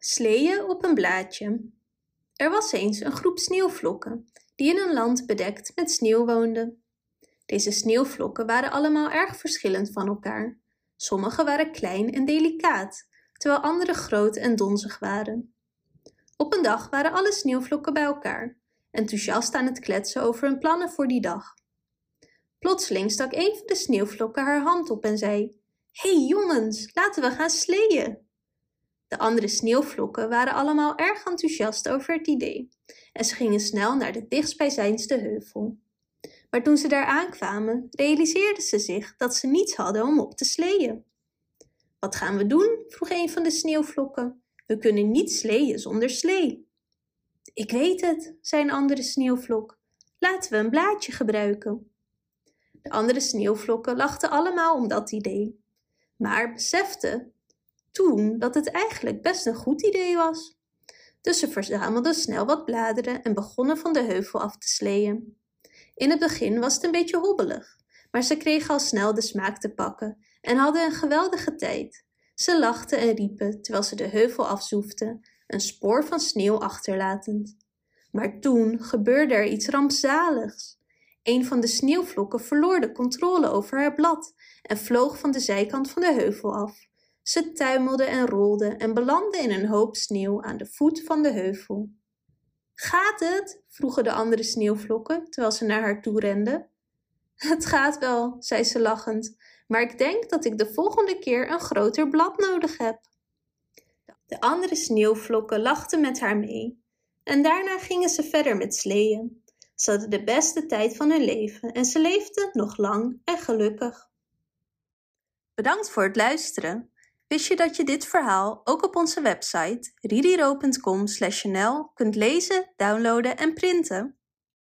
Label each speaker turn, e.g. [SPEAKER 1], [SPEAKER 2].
[SPEAKER 1] Sleeën op een blaadje. Er was eens een groep sneeuwvlokken die in een land bedekt met sneeuw woonden. Deze sneeuwvlokken waren allemaal erg verschillend van elkaar. Sommige waren klein en delicaat, terwijl andere groot en donzig waren. Op een dag waren alle sneeuwvlokken bij elkaar, enthousiast aan het kletsen over hun plannen voor die dag. Plotseling stak een van de sneeuwvlokken haar hand op en zei: Hé hey jongens, laten we gaan sleeën. De andere sneeuwvlokken waren allemaal erg enthousiast over het idee en ze gingen snel naar de dichtstbijzijnde heuvel. Maar toen ze daar aankwamen, realiseerden ze zich dat ze niets hadden om op te sleeën. Wat gaan we doen? vroeg een van de sneeuwvlokken. We kunnen niet sleeën zonder slee. Ik weet het, zei een andere sneeuwvlok. Laten we een blaadje gebruiken. De andere sneeuwvlokken lachten allemaal om dat idee, maar beseften toen dat het eigenlijk best een goed idee was. Dus ze verzamelden snel wat bladeren en begonnen van de heuvel af te sleeën. In het begin was het een beetje hobbelig, maar ze kregen al snel de smaak te pakken en hadden een geweldige tijd. Ze lachten en riepen terwijl ze de heuvel afzoefden, een spoor van sneeuw achterlatend. Maar toen gebeurde er iets rampzaligs. Een van de sneeuwvlokken verloor de controle over haar blad en vloog van de zijkant van de heuvel af. Ze tuimelde en rolde en belandde in een hoop sneeuw aan de voet van de heuvel. Gaat het? vroegen de andere sneeuwvlokken terwijl ze naar haar toe renden. Het gaat wel, zei ze lachend, maar ik denk dat ik de volgende keer een groter blad nodig heb. De andere sneeuwvlokken lachten met haar mee en daarna gingen ze verder met sleeën. Ze hadden de beste tijd van hun leven en ze leefden nog lang en gelukkig. Bedankt voor het luisteren. Wist je dat je dit verhaal ook op onze website ririro.com/nl kunt lezen, downloaden en printen?